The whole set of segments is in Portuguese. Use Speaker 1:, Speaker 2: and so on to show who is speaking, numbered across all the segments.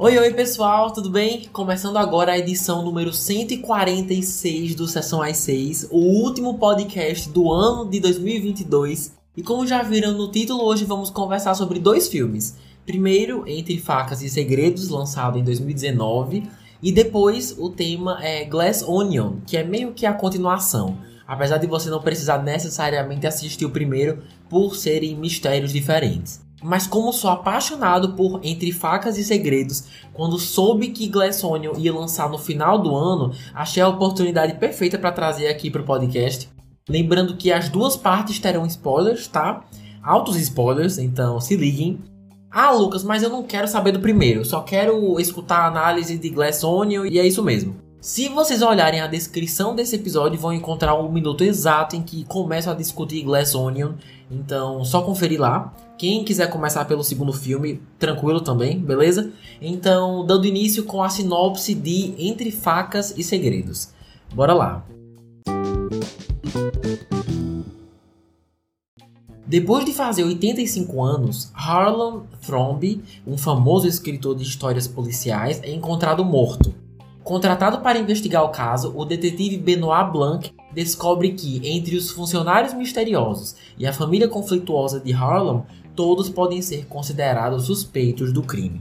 Speaker 1: Oi, oi pessoal, tudo bem? Começando agora a edição número 146 do Sessão às 6, o último podcast do ano de 2022. E como já viram no título, hoje vamos conversar sobre dois filmes. Primeiro, Entre Facas e Segredos, lançado em 2019, e depois o tema é Glass Onion, que é meio que a continuação. Apesar de você não precisar necessariamente assistir o primeiro por serem mistérios diferentes. Mas como sou apaixonado por Entre Facas e Segredos, quando soube que Glass Onion ia lançar no final do ano, achei a oportunidade perfeita para trazer aqui para o podcast. Lembrando que as duas partes terão spoilers, tá? Altos spoilers, então se liguem. Ah, Lucas, mas eu não quero saber do primeiro, só quero escutar a análise de Glass Onion e é isso mesmo. Se vocês olharem a descrição desse episódio, vão encontrar o minuto exato em que começo a discutir Glass Onion, então só conferir lá. Quem quiser começar pelo segundo filme, tranquilo também, beleza? Então, dando início com a sinopse de Entre Facas e Segredos. Bora lá! Depois de fazer 85 anos, Harlan Thrombey, um famoso escritor de histórias policiais, é encontrado morto. Contratado para investigar o caso, o detetive Benoit Blanc descobre que, entre os funcionários misteriosos e a família conflituosa de Harlan, todos podem ser considerados suspeitos do crime.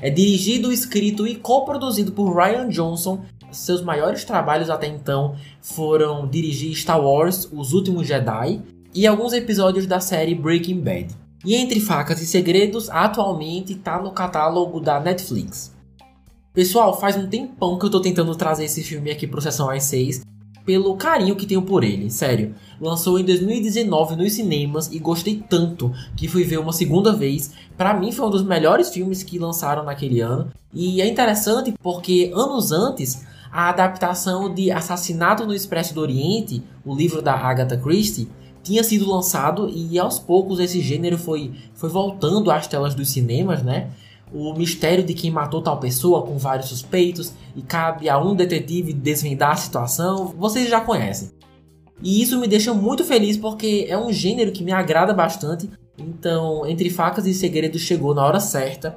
Speaker 1: É dirigido, escrito e coproduzido por Ryan Johnson. Seus maiores trabalhos até então foram dirigir Star Wars Os Últimos Jedi e alguns episódios da série Breaking Bad. E Entre Facas e Segredos atualmente está no catálogo da Netflix. Pessoal, faz um tempão que eu tô tentando trazer esse filme aqui pro Sessão às 6 pelo carinho que tenho por ele, sério. Lançou em 2019 nos cinemas e gostei tanto que fui ver uma segunda vez. Para mim foi um dos melhores filmes que lançaram naquele ano. E é interessante porque anos antes a adaptação de Assassinato no Expresso do Oriente, o livro da Agatha Christie, tinha sido lançado e aos poucos esse gênero foi, foi voltando às telas dos cinemas, né? O mistério de quem matou tal pessoa com vários suspeitos e cabe a um detetive desvendar a situação, vocês já conhecem. E isso me deixa muito feliz porque é um gênero que me agrada bastante. Então, Entre Facas e Segredos chegou na hora certa.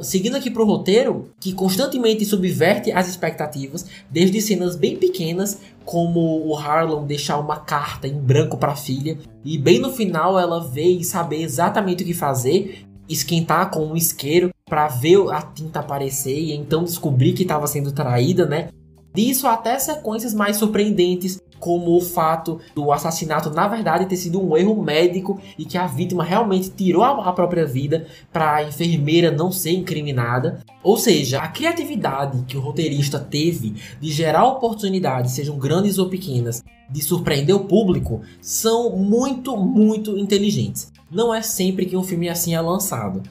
Speaker 1: Seguindo aqui pro roteiro, que constantemente subverte as expectativas, desde cenas bem pequenas, como o Harlan deixar uma carta em branco para a filha, e bem no final ela vê e saber exatamente o que fazer, esquentar com um isqueiro para ver a tinta aparecer e então descobrir que estava sendo traída, né? Disso até sequências mais surpreendentes, como o fato do assassinato na verdade ter sido um erro médico e que a vítima realmente tirou a própria vida para a enfermeira não ser incriminada. Ou seja, a criatividade que o roteirista teve de gerar oportunidades, sejam grandes ou pequenas, de surpreender o público, são muito, muito inteligentes. Não é sempre que um filme assim é lançado.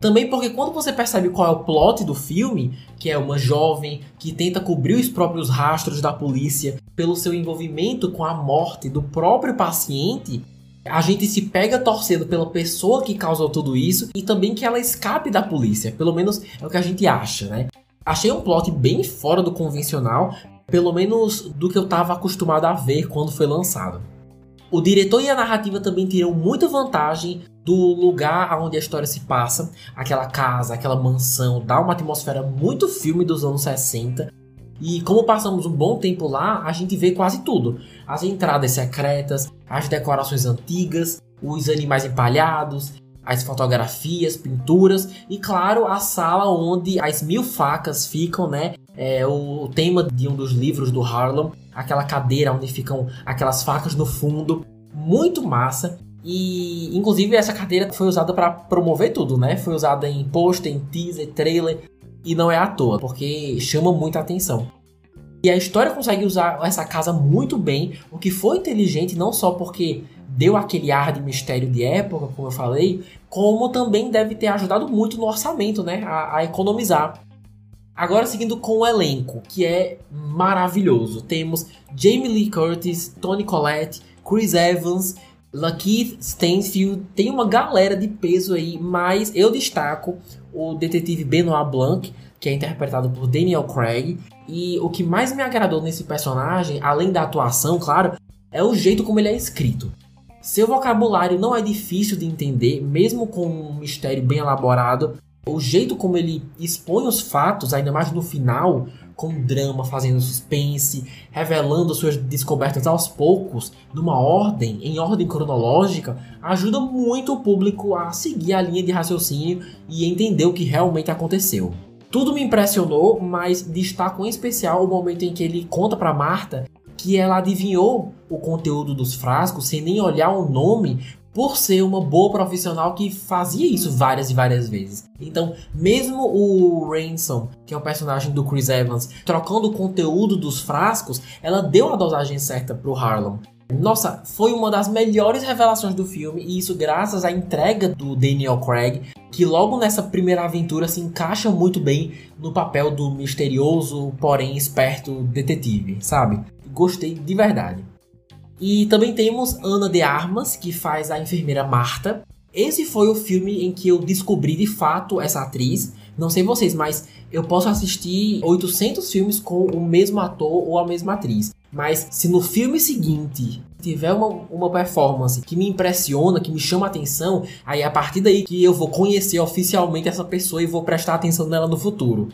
Speaker 1: Também porque quando você percebe qual é o plot do filme, que é uma jovem que tenta cobrir os próprios rastros da polícia pelo seu envolvimento com a morte do próprio paciente, a gente se pega torcendo pela pessoa que causou tudo isso e também que ela escape da polícia. Pelo menos é o que a gente acha, né? Achei um plot bem fora do convencional, pelo menos do que eu estava acostumado a ver quando foi lançado. O diretor e a narrativa também tiram muita vantagem do lugar onde a história se passa, aquela casa, aquela mansão, dá uma atmosfera muito filme dos anos 60. E como passamos um bom tempo lá, a gente vê quase tudo: as entradas secretas, as decorações antigas, os animais empalhados, as fotografias, pinturas e, claro, a sala onde as mil facas ficam, né? É o tema de um dos livros do Harlem aquela cadeira onde ficam aquelas facas no fundo, muito massa. E inclusive essa cadeira foi usada para promover tudo, né? Foi usada em pôster, em teaser, trailer e não é à toa, porque chama muita atenção. E a história consegue usar essa casa muito bem, o que foi inteligente não só porque deu aquele ar de mistério de época, como eu falei, como também deve ter ajudado muito no orçamento, né? A, a economizar. Agora seguindo com o elenco, que é maravilhoso. Temos Jamie Lee Curtis, Tony Collette, Chris Evans, Lakeith Stanfield. Tem uma galera de peso aí, mas eu destaco o detetive Benoit Blanc, que é interpretado por Daniel Craig. E o que mais me agradou nesse personagem, além da atuação, claro, é o jeito como ele é escrito. Seu vocabulário não é difícil de entender, mesmo com um mistério bem elaborado. O jeito como ele expõe os fatos, ainda mais no final, com drama, fazendo suspense, revelando suas descobertas aos poucos, numa ordem, em ordem cronológica, ajuda muito o público a seguir a linha de raciocínio e entender o que realmente aconteceu. Tudo me impressionou, mas destaco em especial o momento em que ele conta para Marta que ela adivinhou o conteúdo dos frascos sem nem olhar o nome por ser uma boa profissional que fazia isso várias e várias vezes. Então, mesmo o Ransom, que é o personagem do Chris Evans, trocando o conteúdo dos frascos, ela deu a dosagem certa pro Harlan. Nossa, foi uma das melhores revelações do filme, e isso graças à entrega do Daniel Craig, que logo nessa primeira aventura se encaixa muito bem no papel do misterioso, porém esperto detetive, sabe? Gostei de verdade. E também temos Ana de Armas, que faz a enfermeira Marta. Esse foi o filme em que eu descobri de fato essa atriz. Não sei vocês, mas eu posso assistir 800 filmes com o mesmo ator ou a mesma atriz. Mas se no filme seguinte tiver uma, uma performance que me impressiona, que me chama atenção, aí é a partir daí que eu vou conhecer oficialmente essa pessoa e vou prestar atenção nela no futuro.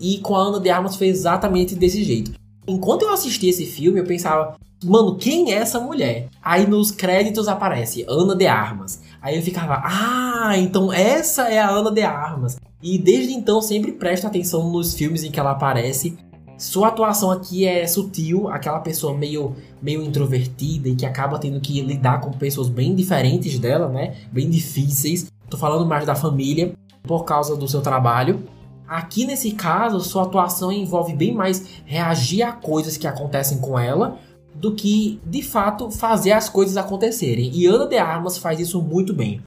Speaker 1: E com a Ana de Armas foi exatamente desse jeito. Enquanto eu assisti esse filme, eu pensava, mano, quem é essa mulher? Aí nos créditos aparece Ana de Armas. Aí eu ficava, ah, então essa é a Ana de Armas. E desde então sempre presto atenção nos filmes em que ela aparece. Sua atuação aqui é sutil, aquela pessoa meio, meio introvertida e que acaba tendo que lidar com pessoas bem diferentes dela, né? Bem difíceis. Tô falando mais da família por causa do seu trabalho. Aqui nesse caso, sua atuação envolve bem mais reagir a coisas que acontecem com ela do que de fato fazer as coisas acontecerem. E Ana de Armas faz isso muito bem.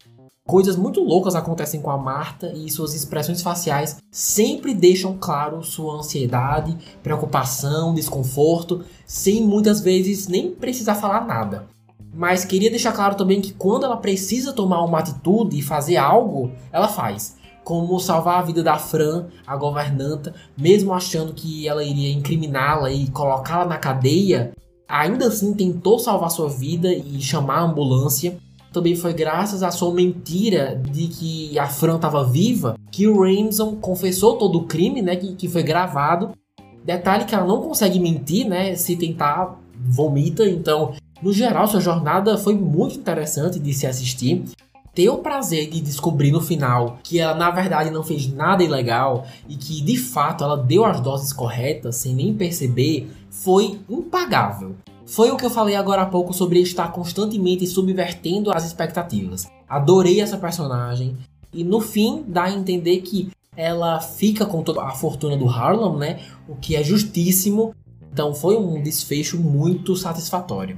Speaker 1: Coisas muito loucas acontecem com a Marta e suas expressões faciais sempre deixam claro sua ansiedade, preocupação, desconforto, sem muitas vezes nem precisar falar nada. Mas queria deixar claro também que quando ela precisa tomar uma atitude e fazer algo, ela faz como salvar a vida da Fran, a governanta, mesmo achando que ela iria incriminá-la e colocá-la na cadeia, ainda assim tentou salvar sua vida e chamar a ambulância. Também foi graças à sua mentira de que a Fran estava viva que o Ramson confessou todo o crime, né, que, que foi gravado. Detalhe que ela não consegue mentir, né, se tentar vomita, então no geral, sua jornada foi muito interessante de se assistir ter o prazer de descobrir no final que ela na verdade não fez nada ilegal e que de fato ela deu as doses corretas sem nem perceber foi impagável. Foi o que eu falei agora há pouco sobre estar constantemente subvertendo as expectativas. Adorei essa personagem e no fim dá a entender que ela fica com toda a fortuna do Harlem, né? O que é justíssimo. Então foi um desfecho muito satisfatório.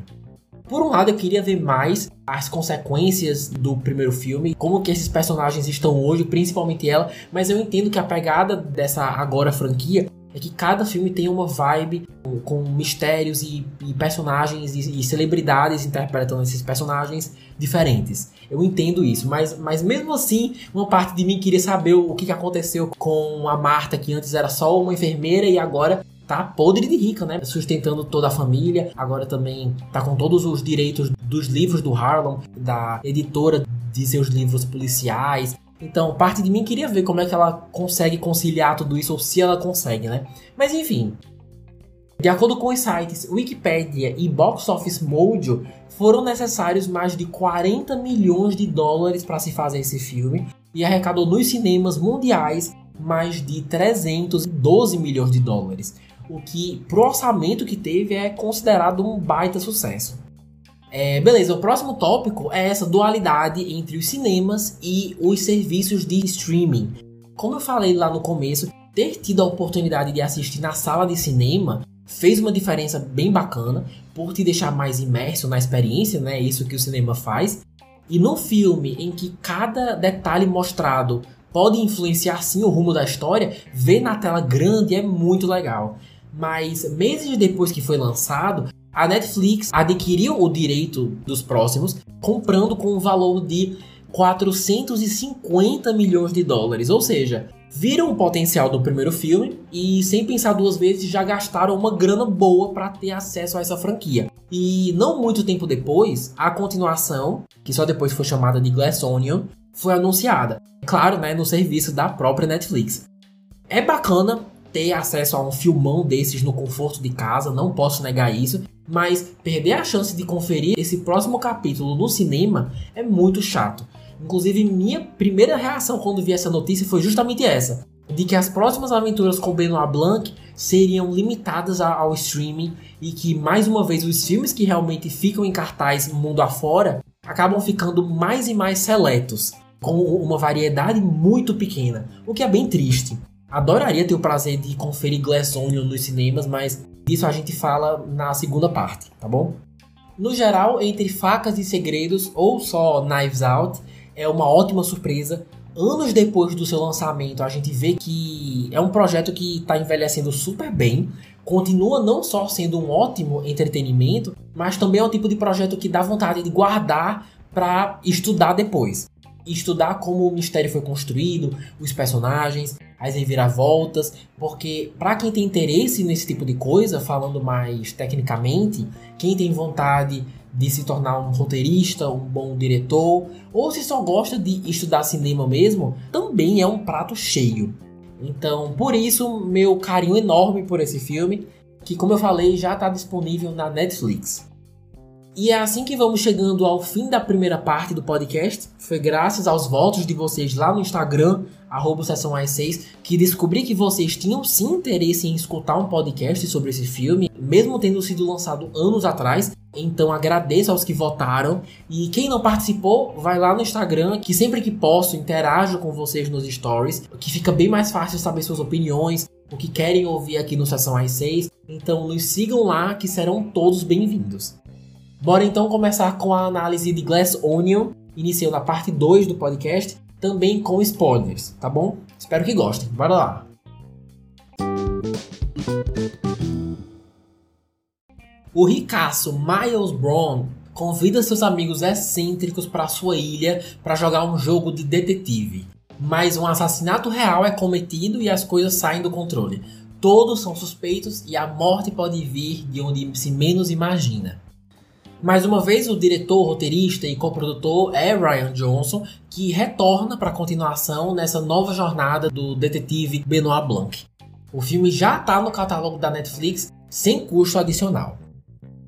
Speaker 1: Por um lado, eu queria ver mais as consequências do primeiro filme, como que esses personagens estão hoje, principalmente ela, mas eu entendo que a pegada dessa agora franquia é que cada filme tem uma vibe com, mistérios e, e personagens e, e, celebridades interpretando esses personagens diferentes. Eu entendo isso, mas, mas mesmo assim, uma parte de mim queria saber o, que aconteceu com a Marta, que antes era só uma enfermeira e agora tá podre de rica, né? Sustentando toda a família. Agora também tá com todos os direitos dos livros do Harlem, da editora de seus livros policiais. Então, parte de mim queria ver como é que ela consegue conciliar tudo isso, ou se ela consegue, né? Mas enfim. De acordo com os sites Wikipedia e Box Office Mojo, foram necessários mais de 40 milhões de dólares para se fazer esse filme e arrecadou nos cinemas mundiais mais de 312 milhões de dólares o que pro orçamento que teve é considerado um baita sucesso. É, beleza, o próximo tópico é essa dualidade entre os cinemas e os serviços de streaming. Como eu falei lá no começo, ter tido a oportunidade de assistir na sala de cinema fez uma diferença bem bacana por te deixar mais imerso na experiência, né? Isso que o cinema faz. E no filme em que cada detalhe mostrado pode influenciar sim o rumo da história, ver na tela grande é muito legal mas meses depois que foi lançado, a Netflix adquiriu o direito dos próximos, comprando com o valor de 450 milhões de dólares. Ou seja, viram o potencial do primeiro filme e, sem pensar duas vezes, já gastaram uma grana boa para ter acesso a essa franquia. E não muito tempo depois, a continuação, que só depois foi chamada de Glass Onion, foi anunciada. Claro, né, no serviço da própria Netflix. É bacana ter acesso a um filmão desses no conforto de casa, não posso negar isso, mas perder a chance de conferir esse próximo capítulo no cinema é muito chato. Inclusive, minha primeira reação quando vi essa notícia foi justamente essa: de que as próximas aventuras com Benoit Blanc seriam limitadas ao streaming e que, mais uma vez, os filmes que realmente ficam em cartaz mundo afora acabam ficando mais e mais seletos, com uma variedade muito pequena, o que é bem triste. Adoraria ter o prazer de conferir Glass Onion nos cinemas, mas disso a gente fala na segunda parte, tá bom? No geral, entre Facas e Segredos ou só Knives Out, é uma ótima surpresa. Anos depois do seu lançamento, a gente vê que é um projeto que está envelhecendo super bem. Continua não só sendo um ótimo entretenimento, mas também é um tipo de projeto que dá vontade de guardar para estudar depois. Estudar como o mistério foi construído, os personagens, as reviravoltas, porque para quem tem interesse nesse tipo de coisa, falando mais tecnicamente, quem tem vontade de se tornar um roteirista, um bom diretor, ou se só gosta de estudar cinema mesmo, também é um prato cheio. Então, por isso, meu carinho enorme por esse filme, que como eu falei, já está disponível na Netflix. E é assim que vamos chegando ao fim da primeira parte do podcast. Foi graças aos votos de vocês lá no Instagram, arroba sessão 6, que descobri que vocês tinham sim interesse em escutar um podcast sobre esse filme, mesmo tendo sido lançado anos atrás. Então agradeço aos que votaram. E quem não participou, vai lá no Instagram, que sempre que posso interajo com vocês nos stories, que fica bem mais fácil saber suas opiniões, o que querem ouvir aqui no Sessão às 6. Então nos sigam lá, que serão todos bem-vindos. Bora então começar com a análise de Glass Onion, iniciando na parte 2 do podcast, também com spoilers, tá bom? Espero que gostem. Bora lá! O ricaço Miles Brown convida seus amigos excêntricos para sua ilha para jogar um jogo de detetive. Mas um assassinato real é cometido e as coisas saem do controle. Todos são suspeitos e a morte pode vir de onde se menos imagina. Mais uma vez, o diretor, roteirista e coprodutor é Ryan Johnson, que retorna para a continuação nessa nova jornada do detetive Benoit Blanc. O filme já está no catálogo da Netflix sem custo adicional.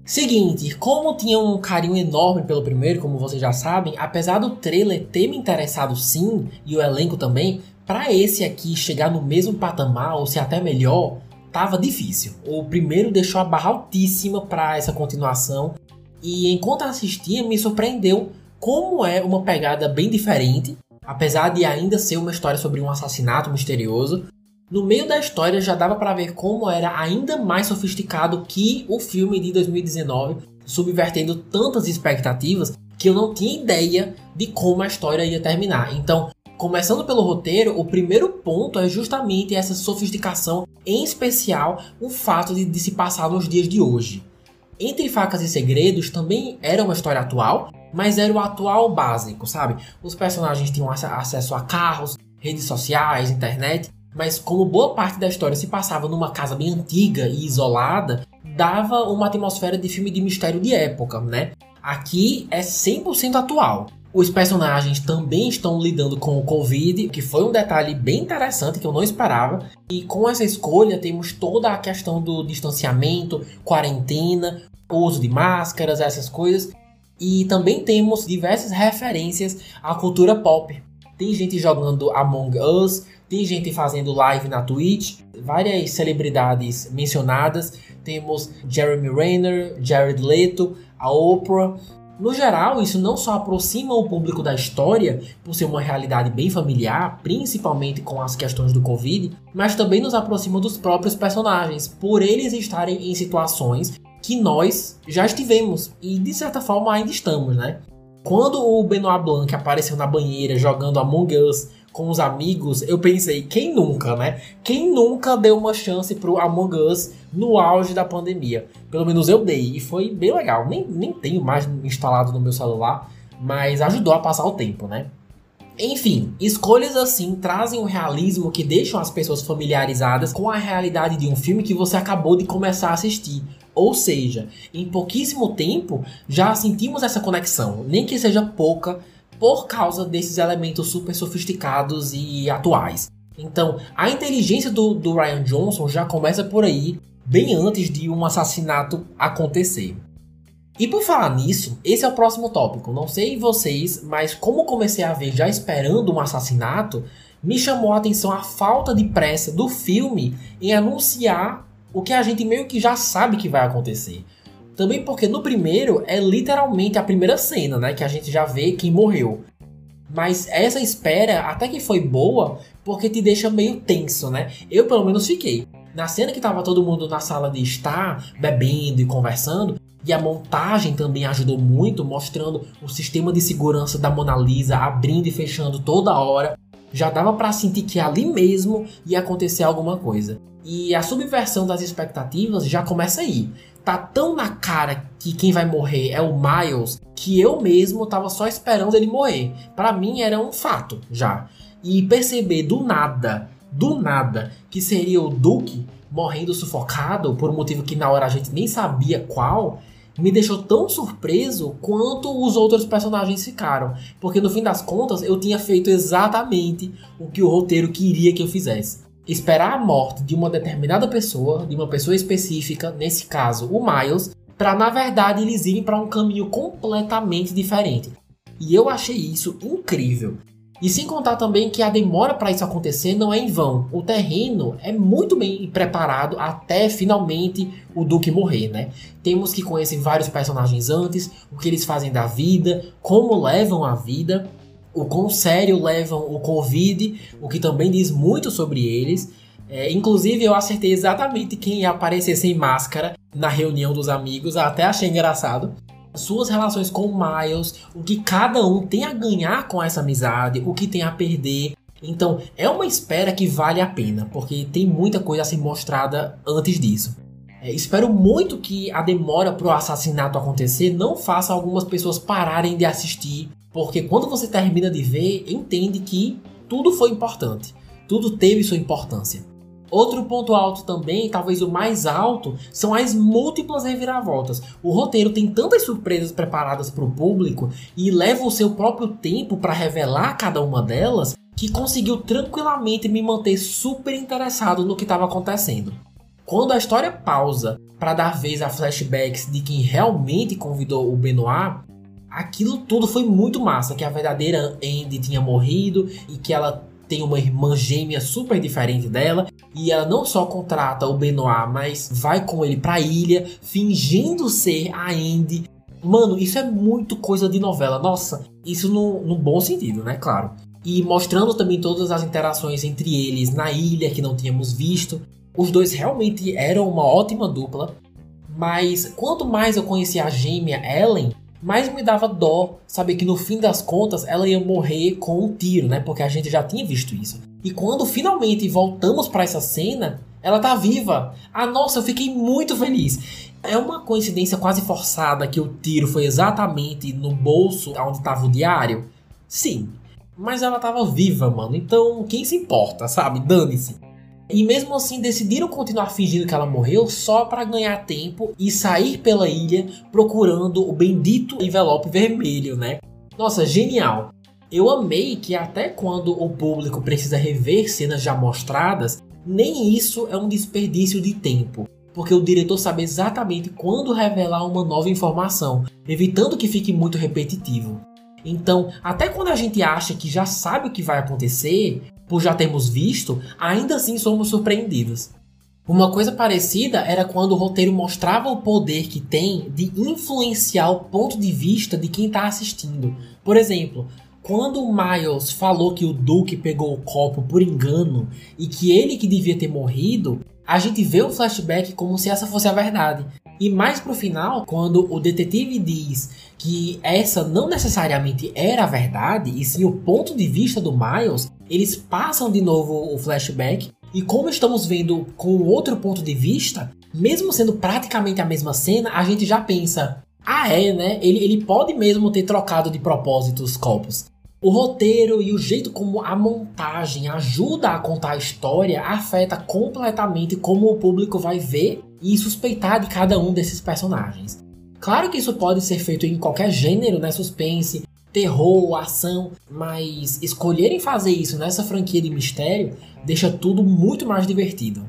Speaker 1: Seguinte, como tinha um carinho enorme pelo primeiro, como vocês já sabem, apesar do trailer ter me interessado sim, e o elenco também, para esse aqui chegar no mesmo patamar, ou se até melhor, tava difícil. O primeiro deixou a barra altíssima para essa continuação, e enquanto assistia, me surpreendeu como é uma pegada bem diferente, apesar de ainda ser uma história sobre um assassinato misterioso. No meio da história já dava para ver como era ainda mais sofisticado que o filme de 2019, subvertendo tantas expectativas que eu não tinha ideia de como a história ia terminar. Então, começando pelo roteiro, o primeiro ponto é justamente essa sofisticação, em especial o fato de, de se passar nos dias de hoje. Entre Facas e Segredos também era uma história atual, mas era o atual básico, sabe? Os personagens tinham acesso a carros, redes sociais, internet, mas como boa parte da história se passava numa casa bem antiga e isolada, dava uma atmosfera de filme de mistério de época, né? Aqui é 100% atual. Os personagens também estão lidando com o Covid, que foi um detalhe bem interessante que eu não esperava. E com essa escolha temos toda a questão do distanciamento, quarentena, uso de máscaras, essas coisas. E também temos diversas referências à cultura pop. Tem gente jogando Among Us, tem gente fazendo live na Twitch, várias celebridades mencionadas. Temos Jeremy Renner, Jared Leto, a Oprah no geral, isso não só aproxima o público da história, por ser uma realidade bem familiar, principalmente com as questões do Covid, mas também nos aproxima dos próprios personagens, por eles estarem em situações que nós já estivemos e de certa forma ainda estamos, né? Quando o Benoit Blanc apareceu na banheira jogando Among Us com os amigos, eu pensei, quem nunca, né? Quem nunca deu uma chance pro Among Us no auge da pandemia? Pelo menos eu dei, e foi bem legal. Nem, nem tenho mais instalado no meu celular, mas ajudou a passar o tempo, né? Enfim, escolhas assim trazem um realismo que deixam as pessoas familiarizadas com a realidade de um filme que você acabou de começar a assistir. Ou seja, em pouquíssimo tempo já sentimos essa conexão, nem que seja pouca, por causa desses elementos super sofisticados e atuais. Então, a inteligência do, do Ryan Johnson já começa por aí, bem antes de um assassinato acontecer. E por falar nisso, esse é o próximo tópico. Não sei vocês, mas como comecei a ver já esperando um assassinato, me chamou a atenção a falta de pressa do filme em anunciar o que a gente meio que já sabe que vai acontecer. Também porque no primeiro é literalmente a primeira cena, né, que a gente já vê quem morreu. Mas essa espera até que foi boa, porque te deixa meio tenso, né? Eu pelo menos fiquei. Na cena que tava todo mundo na sala de estar, bebendo e conversando, e a montagem também ajudou muito, mostrando o sistema de segurança da Mona Lisa abrindo e fechando toda hora. Já dava para sentir que ali mesmo ia acontecer alguma coisa. E a subversão das expectativas já começa aí. Tá tão na cara que quem vai morrer é o Miles que eu mesmo tava só esperando ele morrer. Para mim era um fato já. E perceber do nada, do nada, que seria o Duke morrendo sufocado por um motivo que na hora a gente nem sabia qual, me deixou tão surpreso quanto os outros personagens ficaram. Porque no fim das contas eu tinha feito exatamente o que o roteiro queria que eu fizesse. Esperar a morte de uma determinada pessoa, de uma pessoa específica, nesse caso o Miles, para na verdade eles irem para um caminho completamente diferente. E eu achei isso incrível. E sem contar também que a demora para isso acontecer não é em vão. O terreno é muito bem preparado até finalmente o Duque morrer, né? Temos que conhecer vários personagens antes, o que eles fazem da vida, como levam a vida, o quão sério levam o Covid, o que também diz muito sobre eles. É, inclusive, eu acertei exatamente quem ia aparecer sem máscara na reunião dos amigos, até achei engraçado suas relações com o Miles, o que cada um tem a ganhar com essa amizade, o que tem a perder. Então, é uma espera que vale a pena, porque tem muita coisa a ser mostrada antes disso. É, espero muito que a demora para o assassinato acontecer não faça algumas pessoas pararem de assistir, porque quando você termina de ver, entende que tudo foi importante, tudo teve sua importância. Outro ponto alto também, talvez o mais alto, são as múltiplas reviravoltas. O roteiro tem tantas surpresas preparadas para o público e leva o seu próprio tempo para revelar cada uma delas que conseguiu tranquilamente me manter super interessado no que estava acontecendo. Quando a história pausa para dar vez a flashbacks de quem realmente convidou o Benoit, aquilo tudo foi muito massa, que a verdadeira Andy tinha morrido e que ela tem uma irmã gêmea super diferente dela e ela não só contrata o Benoit, mas vai com ele pra ilha, fingindo ser a Andy. Mano, isso é muito coisa de novela. Nossa, isso no, no bom sentido, né? Claro. E mostrando também todas as interações entre eles na ilha que não tínhamos visto. Os dois realmente eram uma ótima dupla. Mas quanto mais eu conhecia a gêmea Ellen, mais me dava dó saber que no fim das contas ela ia morrer com um tiro, né? Porque a gente já tinha visto isso. E quando finalmente voltamos para essa cena, ela tá viva. Ah, nossa, eu fiquei muito feliz. É uma coincidência quase forçada que o tiro foi exatamente no bolso onde estava o diário? Sim. Mas ela tava viva, mano. Então, quem se importa, sabe? Dane-se. E mesmo assim decidiram continuar fingindo que ela morreu só para ganhar tempo e sair pela ilha procurando o bendito envelope vermelho, né? Nossa, genial. Eu amei que até quando o público precisa rever cenas já mostradas, nem isso é um desperdício de tempo, porque o diretor sabe exatamente quando revelar uma nova informação, evitando que fique muito repetitivo. Então, até quando a gente acha que já sabe o que vai acontecer, por já termos visto, ainda assim somos surpreendidos. Uma coisa parecida era quando o roteiro mostrava o poder que tem de influenciar o ponto de vista de quem está assistindo. Por exemplo, quando o Miles falou que o Duke pegou o copo por engano e que ele que devia ter morrido, a gente vê o flashback como se essa fosse a verdade. E mais pro final, quando o detetive diz que essa não necessariamente era a verdade, e sim o ponto de vista do Miles, eles passam de novo o flashback. E como estamos vendo com outro ponto de vista, mesmo sendo praticamente a mesma cena, a gente já pensa: ah, é, né? Ele, ele pode mesmo ter trocado de propósito os copos. O roteiro e o jeito como a montagem ajuda a contar a história afeta completamente como o público vai ver e suspeitar de cada um desses personagens. Claro que isso pode ser feito em qualquer gênero, né? Suspense, terror, ação, mas escolherem fazer isso nessa franquia de mistério deixa tudo muito mais divertido.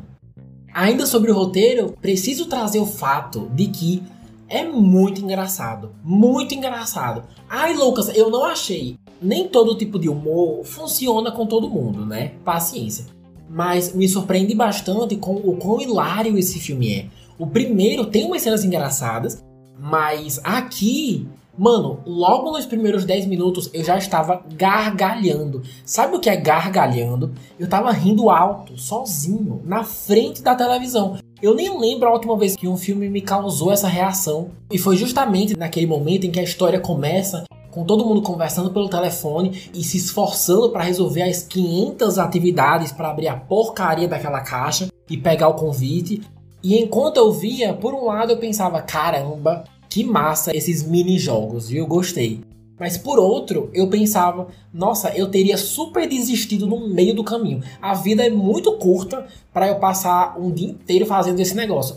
Speaker 1: Ainda sobre o roteiro, preciso trazer o fato de que é muito engraçado. Muito engraçado. Ai, Lucas, eu não achei. Nem todo tipo de humor funciona com todo mundo, né? Paciência. Mas me surpreende bastante com o quão hilário esse filme é. O primeiro tem umas cenas engraçadas, mas aqui Mano, logo nos primeiros 10 minutos eu já estava gargalhando. Sabe o que é gargalhando? Eu tava rindo alto, sozinho, na frente da televisão. Eu nem lembro a última vez que um filme me causou essa reação. E foi justamente naquele momento em que a história começa com todo mundo conversando pelo telefone e se esforçando para resolver as 500 atividades para abrir a porcaria daquela caixa e pegar o convite. E enquanto eu via, por um lado eu pensava, caramba, que massa esses mini jogos, viu? Gostei. Mas por outro, eu pensava, nossa, eu teria super desistido no meio do caminho. A vida é muito curta para eu passar um dia inteiro fazendo esse negócio.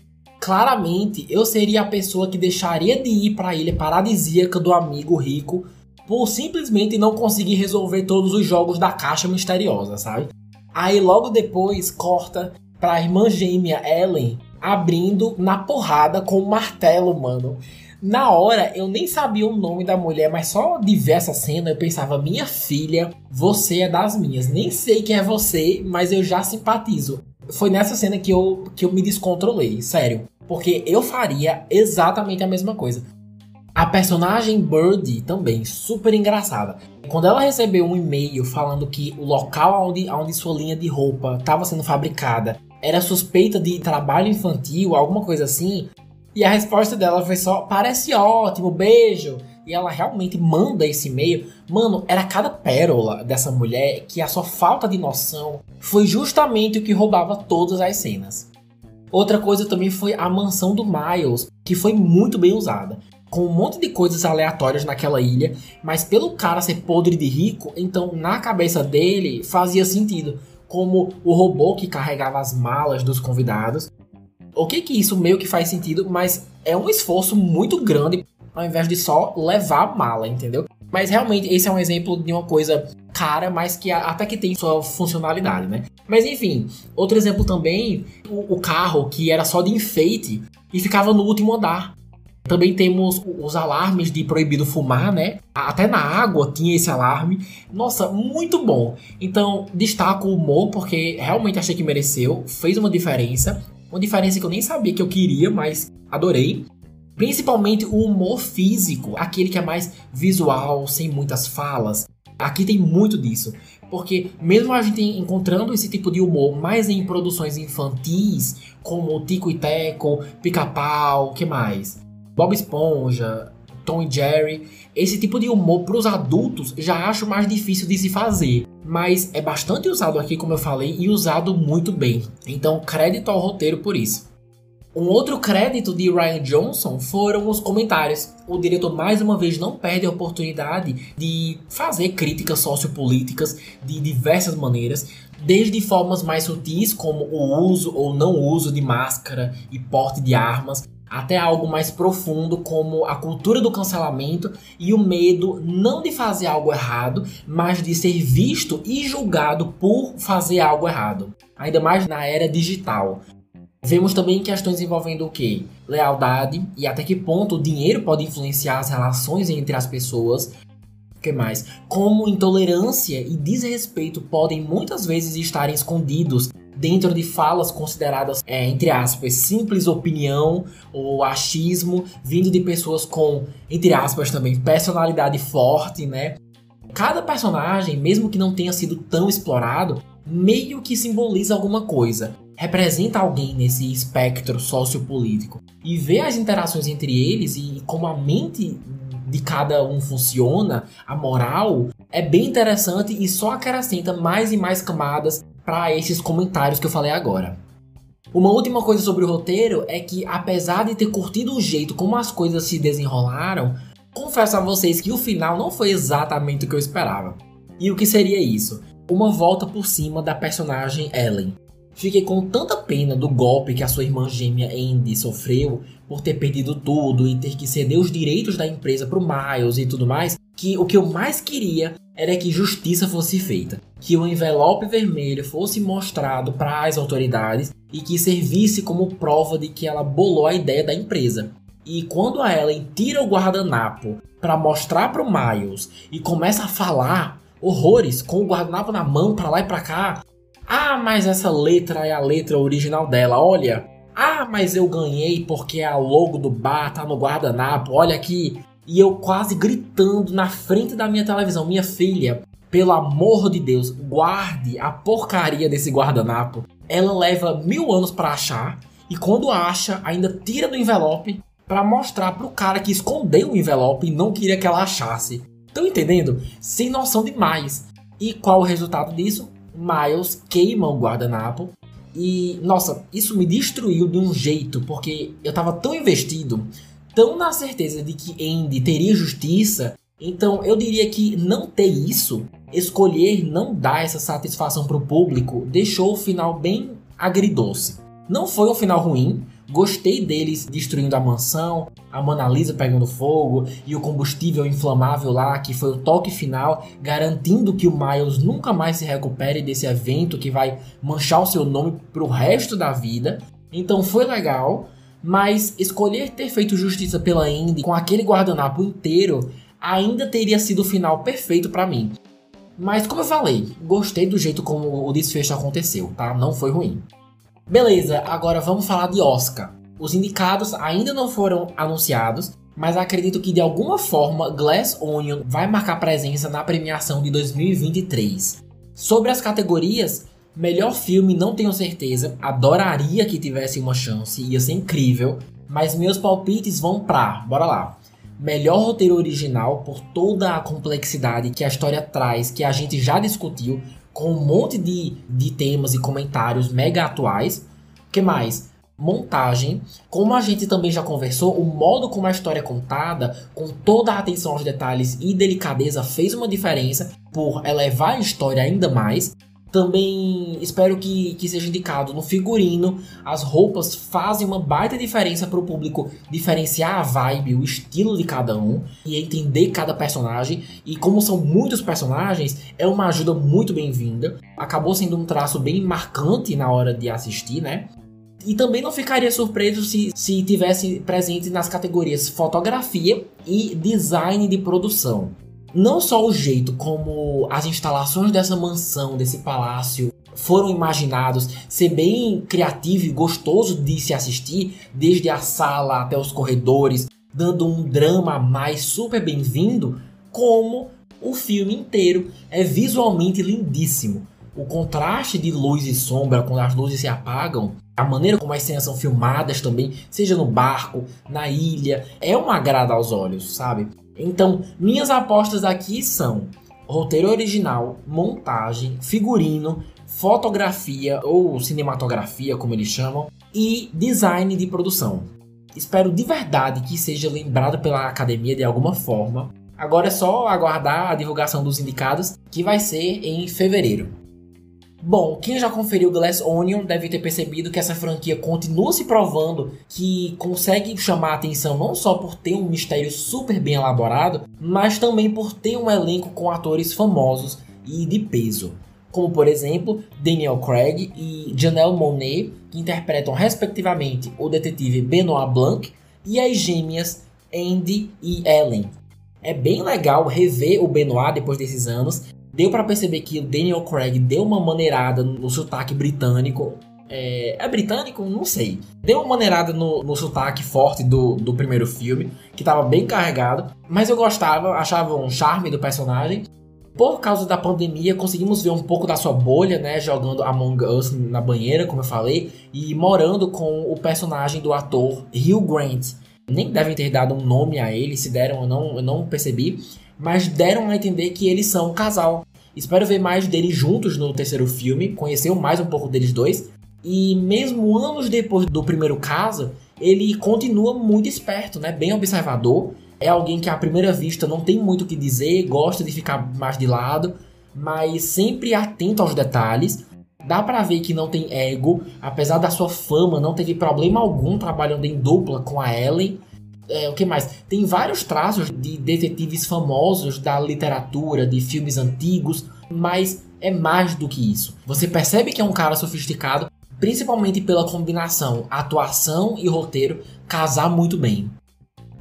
Speaker 1: Claramente, eu seria a pessoa que deixaria de ir para a ilha paradisíaca do amigo rico por simplesmente não conseguir resolver todos os jogos da caixa misteriosa, sabe? Aí logo depois corta para a irmã gêmea Ellen abrindo na porrada com o martelo, mano. Na hora, eu nem sabia o nome da mulher, mas só de ver essa cena eu pensava: minha filha, você é das minhas. Nem sei quem é você, mas eu já simpatizo. Foi nessa cena que eu, que eu me descontrolei, sério. Porque eu faria exatamente a mesma coisa. A personagem Birdie também, super engraçada. Quando ela recebeu um e-mail falando que o local onde, onde sua linha de roupa estava sendo fabricada era suspeita de trabalho infantil, alguma coisa assim, e a resposta dela foi só: parece ótimo, beijo. E ela realmente manda esse e-mail. Mano, era cada pérola dessa mulher que a sua falta de noção foi justamente o que roubava todas as cenas. Outra coisa também foi a mansão do Miles, que foi muito bem usada. Com um monte de coisas aleatórias naquela ilha, mas pelo cara ser podre de rico, então na cabeça dele fazia sentido. Como o robô que carregava as malas dos convidados, Ok que isso meio que faz sentido, mas é um esforço muito grande ao invés de só levar a mala, entendeu? Mas realmente esse é um exemplo de uma coisa cara, mas que até que tem sua funcionalidade, né? Mas enfim, outro exemplo também, o, o carro que era só de enfeite e ficava no último andar. Também temos os alarmes de proibido fumar, né? Até na água tinha esse alarme. Nossa, muito bom. Então, destaco o humor porque realmente achei que mereceu, fez uma diferença. Uma diferença que eu nem sabia que eu queria, mas adorei. Principalmente o humor físico, aquele que é mais visual, sem muitas falas. Aqui tem muito disso. Porque mesmo a gente encontrando esse tipo de humor mais em produções infantis, como Tico e Teco, Pica-Pau, que mais? Bob Esponja, Tom e Jerry, esse tipo de humor para os adultos já acho mais difícil de se fazer, mas é bastante usado aqui, como eu falei, e usado muito bem. Então, crédito ao roteiro por isso. Um outro crédito de Ryan Johnson foram os comentários. O diretor mais uma vez não perde a oportunidade de fazer críticas sociopolíticas de diversas maneiras, desde formas mais sutis como o uso ou não uso de máscara e porte de armas, até algo mais profundo como a cultura do cancelamento e o medo não de fazer algo errado, mas de ser visto e julgado por fazer algo errado. Ainda mais na era digital. Vemos também questões envolvendo o que? Lealdade e até que ponto o dinheiro pode influenciar as relações entre as pessoas. O que mais? Como intolerância e desrespeito podem muitas vezes estar escondidos dentro de falas consideradas, é, entre aspas, simples opinião ou achismo, vindo de pessoas com, entre aspas, também personalidade forte, né? Cada personagem, mesmo que não tenha sido tão explorado, meio que simboliza alguma coisa, representa alguém nesse espectro sociopolítico. E ver as interações entre eles e como a mente de cada um funciona, a moral, é bem interessante e só acrescenta mais e mais camadas para esses comentários que eu falei agora. Uma última coisa sobre o roteiro é que, apesar de ter curtido o jeito como as coisas se desenrolaram, confesso a vocês que o final não foi exatamente o que eu esperava. E o que seria isso? Uma volta por cima da personagem Ellen. Fiquei com tanta pena do golpe que a sua irmã gêmea Andy sofreu por ter perdido tudo e ter que ceder os direitos da empresa pro Miles e tudo mais, que o que eu mais queria era que justiça fosse feita, que o envelope vermelho fosse mostrado para as autoridades e que servisse como prova de que ela bolou a ideia da empresa. E quando a Ellen tira o guardanapo para mostrar pro Miles e começa a falar horrores com o guardanapo na mão para lá e para cá, ah, mas essa letra é a letra original dela, olha. Ah, mas eu ganhei porque a logo do bar tá no guardanapo, olha aqui. E eu quase gritando na frente da minha televisão, minha filha, pelo amor de Deus, guarde a porcaria desse guardanapo. Ela leva mil anos para achar e quando acha, ainda tira do envelope para mostrar pro cara que escondeu o envelope e não queria que ela achasse. Estão entendendo? Sem noção demais. E qual o resultado disso? Miles queima o guardanapo. E, nossa, isso me destruiu de um jeito, porque eu tava tão investido, tão na certeza de que Andy teria justiça. Então eu diria que não ter isso, escolher não dar essa satisfação pro público, deixou o final bem agridoce. Não foi um final ruim, Gostei deles destruindo a mansão, a Mona Lisa pegando fogo e o combustível inflamável lá, que foi o toque final, garantindo que o Miles nunca mais se recupere desse evento que vai manchar o seu nome pro resto da vida. Então foi legal, mas escolher ter feito justiça pela Indy com aquele guardanapo inteiro ainda teria sido o final perfeito para mim. Mas como eu falei, gostei do jeito como o desfecho aconteceu, tá? Não foi ruim. Beleza, agora vamos falar de Oscar. Os indicados ainda não foram anunciados, mas acredito que de alguma forma Glass Onion vai marcar presença na premiação de 2023. Sobre as categorias, melhor filme não tenho certeza, adoraria que tivesse uma chance, ia ser incrível, mas meus palpites vão pra, bora lá. Melhor roteiro original por toda a complexidade que a história traz, que a gente já discutiu, com um monte de, de temas e comentários mega atuais. O que mais? Montagem. Como a gente também já conversou, o modo como a história é contada, com toda a atenção aos detalhes e delicadeza, fez uma diferença por elevar a história ainda mais. Também espero que, que seja indicado no figurino. As roupas fazem uma baita diferença para o público diferenciar a vibe, o estilo de cada um e entender cada personagem. E como são muitos personagens, é uma ajuda muito bem-vinda. Acabou sendo um traço bem marcante na hora de assistir, né? E também não ficaria surpreso se, se tivesse presente nas categorias fotografia e design de produção não só o jeito como as instalações dessa mansão, desse palácio, foram imaginados ser bem criativo e gostoso de se assistir, desde a sala até os corredores, dando um drama a mais super bem-vindo, como o filme inteiro é visualmente lindíssimo. O contraste de luz e sombra quando as luzes se apagam, a maneira como as cenas são filmadas também, seja no barco, na ilha, é um agrado aos olhos, sabe? Então, minhas apostas aqui são roteiro original, montagem, figurino, fotografia ou cinematografia, como eles chamam, e design de produção. Espero de verdade que seja lembrado pela academia de alguma forma. Agora é só aguardar a divulgação dos indicados, que vai ser em fevereiro. Bom, quem já conferiu Glass Onion deve ter percebido que essa franquia continua se provando que consegue chamar a atenção não só por ter um mistério super bem elaborado, mas também por ter um elenco com atores famosos e de peso. Como por exemplo, Daniel Craig e Janelle Monáe, que interpretam respectivamente o detetive Benoit Blanc e as gêmeas Andy e Ellen. É bem legal rever o Benoit depois desses anos deu para perceber que o Daniel Craig deu uma maneirada no sotaque britânico. É, é britânico? Não sei. Deu uma maneirada no, no sotaque forte do, do primeiro filme, que tava bem carregado. Mas eu gostava, achava um charme do personagem. Por causa da pandemia, conseguimos ver um pouco da sua bolha, né? Jogando Among Us na banheira, como eu falei, e morando com o personagem do ator Hugh Grant. Nem devem ter dado um nome a ele, se deram, eu não, eu não percebi mas deram a entender que eles são um casal. Espero ver mais deles juntos no terceiro filme, conhecer mais um pouco deles dois. E mesmo anos depois do primeiro caso, ele continua muito esperto, né? Bem observador. É alguém que à primeira vista não tem muito o que dizer, gosta de ficar mais de lado, mas sempre atento aos detalhes. Dá pra ver que não tem ego, apesar da sua fama, não teve problema algum trabalhando em dupla com a Ellen. É, o que mais? Tem vários traços de detetives famosos da literatura, de filmes antigos, mas é mais do que isso. Você percebe que é um cara sofisticado, principalmente pela combinação atuação e roteiro casar muito bem.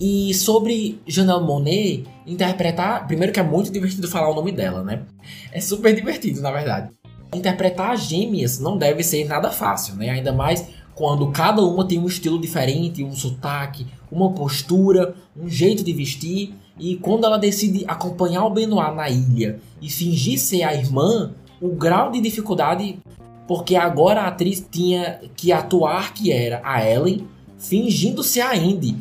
Speaker 1: E sobre Janelle Monet, interpretar. Primeiro que é muito divertido falar o nome dela, né? É super divertido, na verdade. Interpretar gêmeas não deve ser nada fácil, né? Ainda mais quando cada uma tem um estilo diferente, um sotaque, uma postura, um jeito de vestir. E quando ela decide acompanhar o Benoit na ilha e fingir ser a irmã, o grau de dificuldade. Porque agora a atriz tinha que atuar que era a Ellen, fingindo ser a Andy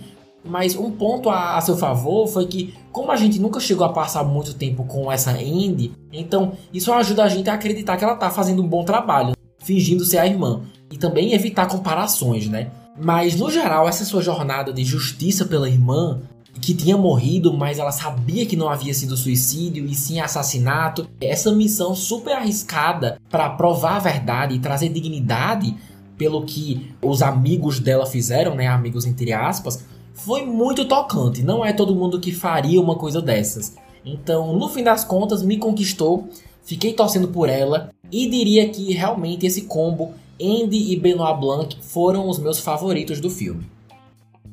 Speaker 1: mas um ponto a, a, seu favor foi que, como a gente nunca chegou a passar muito tempo com essa Andy, então isso ajuda a gente a acreditar que ela tá fazendo um bom trabalho, fingindo ser a irmã. E também evitar comparações, né? Mas no geral, essa sua jornada de justiça pela irmã, que tinha morrido, mas ela sabia que não havia sido suicídio e sim assassinato, essa missão super arriscada para provar a verdade e trazer dignidade pelo que os amigos dela fizeram, né? Amigos entre aspas foi muito tocante. Não é todo mundo que faria uma coisa dessas. Então, no fim das contas, me conquistou. Fiquei torcendo por ela e diria que realmente esse combo Andy e Benoit Blanc foram os meus favoritos do filme.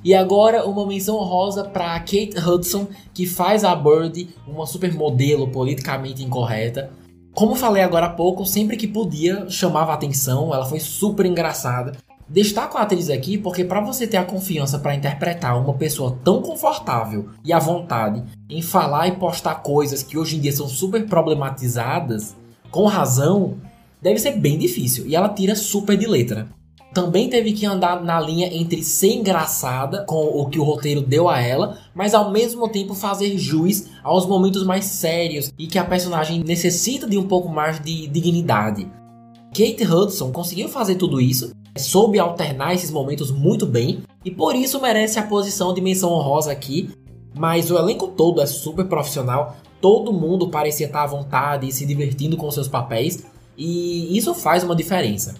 Speaker 1: E agora uma menção rosa para Kate Hudson, que faz a Bird uma supermodelo politicamente incorreta. Como falei agora há pouco, sempre que podia chamava atenção, ela foi super engraçada. Destaco a atriz aqui porque para você ter a confiança para interpretar uma pessoa tão confortável e à vontade em falar e postar coisas que hoje em dia são super problematizadas, com razão, deve ser bem difícil. E ela tira super de letra. Também teve que andar na linha entre ser engraçada com o que o roteiro deu a ela, mas ao mesmo tempo fazer juiz aos momentos mais sérios e que a personagem necessita de um pouco mais de dignidade. Kate Hudson conseguiu fazer tudo isso soube alternar esses momentos muito bem e por isso merece a posição de menção honrosa aqui. Mas o elenco todo é super profissional, todo mundo parecia estar à vontade e se divertindo com seus papéis, e isso faz uma diferença.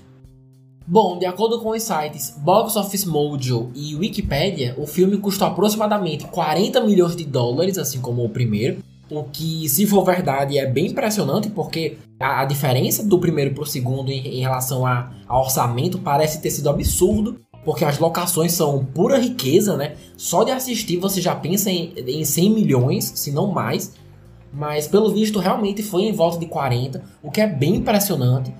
Speaker 1: Bom, de acordo com os sites Box Office Mojo e Wikipedia, o filme custou aproximadamente 40 milhões de dólares, assim como o primeiro, o que, se for verdade, é bem impressionante, porque a, a diferença do primeiro para o segundo em, em relação a, a, orçamento parece ter sido absurdo, porque as locações são pura riqueza, né? Só de assistir você já pensa em, em 100 milhões, se não mais. Mas pelo visto realmente foi em volta de 40, o que é bem impressionante.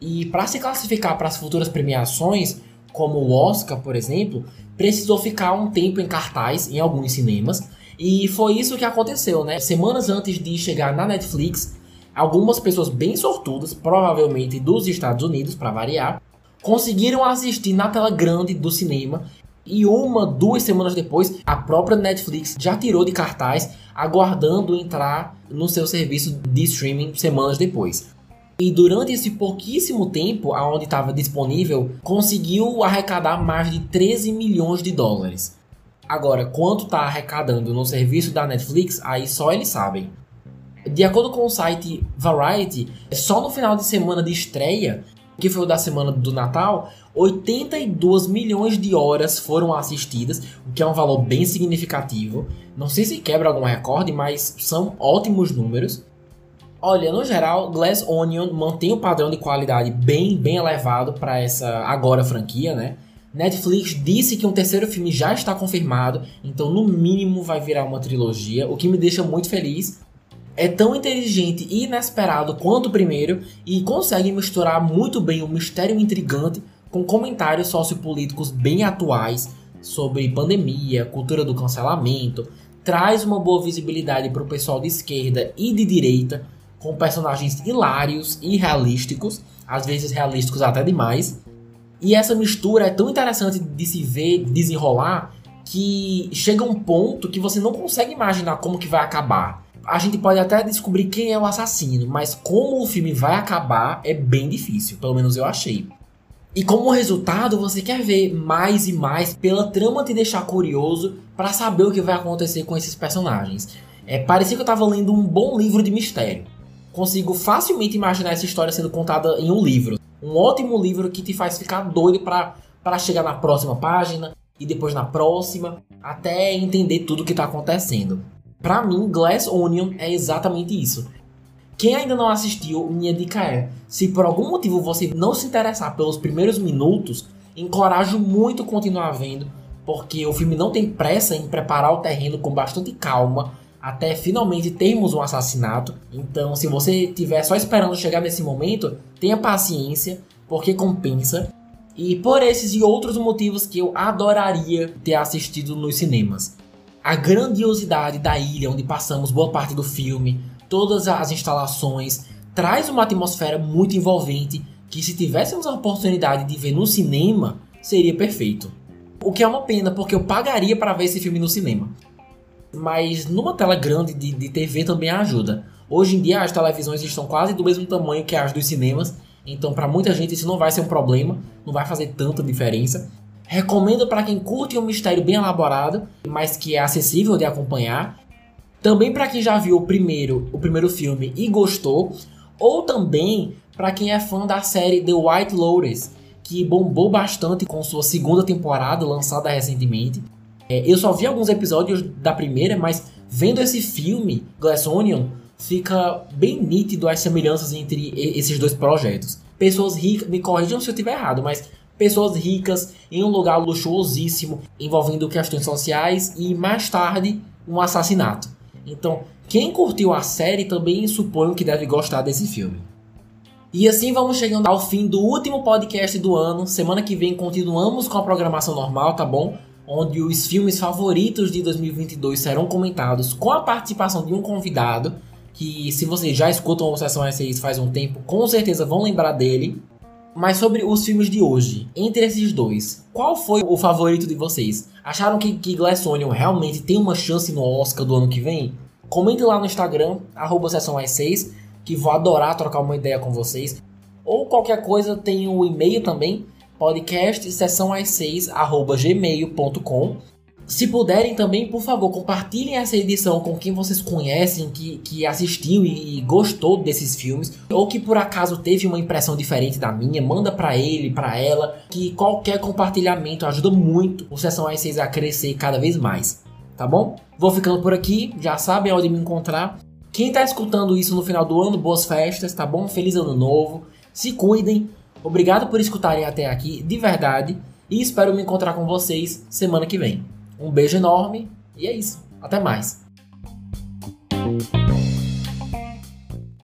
Speaker 1: E para se classificar para as futuras premiações, como o Oscar, por exemplo, precisou ficar um tempo em cartaz em alguns cinemas e foi isso que aconteceu, né? Semanas antes de chegar na Netflix, algumas pessoas bem sortudas, provavelmente dos Estados Unidos, para variar, conseguiram assistir na tela grande do cinema. E uma, duas semanas depois, a própria Netflix já tirou de cartaz, aguardando entrar no seu serviço de streaming semanas depois. E durante esse pouquíssimo tempo, aonde estava disponível, conseguiu arrecadar mais de 13 milhões de dólares. Agora, quanto está arrecadando no serviço da Netflix, aí só eles sabem. De acordo com o site Variety, só no final de semana de estreia, que foi o da semana do Natal, 82 milhões de horas foram assistidas, o que é um valor bem significativo. Não sei se quebra algum recorde, mas são ótimos números. Olha, no geral, Glass Onion mantém o padrão de qualidade bem, bem elevado para essa agora franquia, né? Netflix disse que um terceiro filme já está confirmado, então no mínimo vai virar uma trilogia, o que me deixa muito feliz. É tão inteligente e inesperado quanto o primeiro e consegue misturar muito bem o mistério intrigante com comentários sociopolíticos bem atuais sobre pandemia, cultura do cancelamento, traz uma boa visibilidade para o pessoal de esquerda e de direita, com personagens hilários e realísticos, às vezes realísticos até demais e essa mistura é tão interessante de se ver desenrolar que chega um ponto que você não consegue imaginar como que vai acabar. A gente pode até descobrir quem é o assassino, mas como o filme vai acabar é bem difícil, pelo menos eu achei. E como resultado, você quer ver mais e mais pela trama te deixar curioso para saber o que vai acontecer com esses personagens. É, parecia que eu estava lendo um bom livro de mistério. consigo facilmente imaginar essa história sendo contada em um livro. Um ótimo livro que te faz ficar doido para chegar na próxima página e depois na próxima, até entender tudo o que está acontecendo. Para mim, Glass Onion é exatamente isso. Quem ainda não assistiu, minha dica é: se por algum motivo você não se interessar pelos primeiros minutos, encorajo muito continuar vendo, porque o filme não tem pressa em preparar o terreno com bastante calma até finalmente termos um assassinato. Então, se você estiver só esperando chegar nesse momento, tenha paciência, porque compensa. E por esses e outros motivos que eu adoraria ter assistido nos cinemas. A grandiosidade da ilha onde passamos boa parte do filme, todas as instalações, traz uma atmosfera muito envolvente que se tivéssemos a oportunidade de ver no cinema, seria perfeito. O que é uma pena, porque eu pagaria para ver esse filme no cinema mas numa tela grande de, de TV também ajuda. Hoje em dia as televisões estão quase do mesmo tamanho que as dos cinemas, então para muita gente isso não vai ser um problema, não vai fazer tanta diferença. Recomendo para quem curte um mistério bem elaborado, mas que é acessível de acompanhar. Também para quem já viu o primeiro, o primeiro filme e gostou, ou também para quem é fã da série The White Lotus, que bombou bastante com sua segunda temporada lançada recentemente. É, eu só vi alguns episódios da primeira, mas vendo esse filme, Glass Onion, fica bem nítido as semelhanças entre esses dois projetos. Pessoas ricas, me corrijam se eu estiver errado, mas pessoas ricas em um lugar luxuosíssimo, envolvendo questões sociais e mais tarde um assassinato. Então, quem curtiu a série também suponho que deve gostar desse filme. E assim vamos chegando ao fim do último podcast do ano. Semana que vem continuamos com a programação normal, tá bom? onde os filmes favoritos de 2022 serão comentados com a participação de um convidado, que se vocês já escutam o Sessão S6 faz um tempo, com certeza vão lembrar dele. Mas sobre os filmes de hoje, entre esses dois, qual foi o favorito de vocês? Acharam que, que Glass Onion realmente tem uma chance no Oscar do ano que vem? Comente lá no Instagram, arroba Sessão S6, que vou adorar trocar uma ideia com vocês. Ou qualquer coisa, tem o um e-mail também, podcast sessão 6 gmail.com. Se puderem também, por favor, compartilhem essa edição com quem vocês conhecem, que, que assistiu e, e gostou desses filmes, ou que por acaso teve uma impressão diferente da minha, manda para ele, para ela, que qualquer compartilhamento ajuda muito o Sessão às 6 a crescer cada vez mais, tá bom? Vou ficando por aqui, já sabem onde me encontrar. Quem tá escutando isso no final do ano, boas festas, tá bom? Feliz ano novo. Se cuidem, Obrigado por escutarem até aqui, de verdade, e espero me encontrar com vocês semana que vem. Um beijo enorme e é isso. Até mais.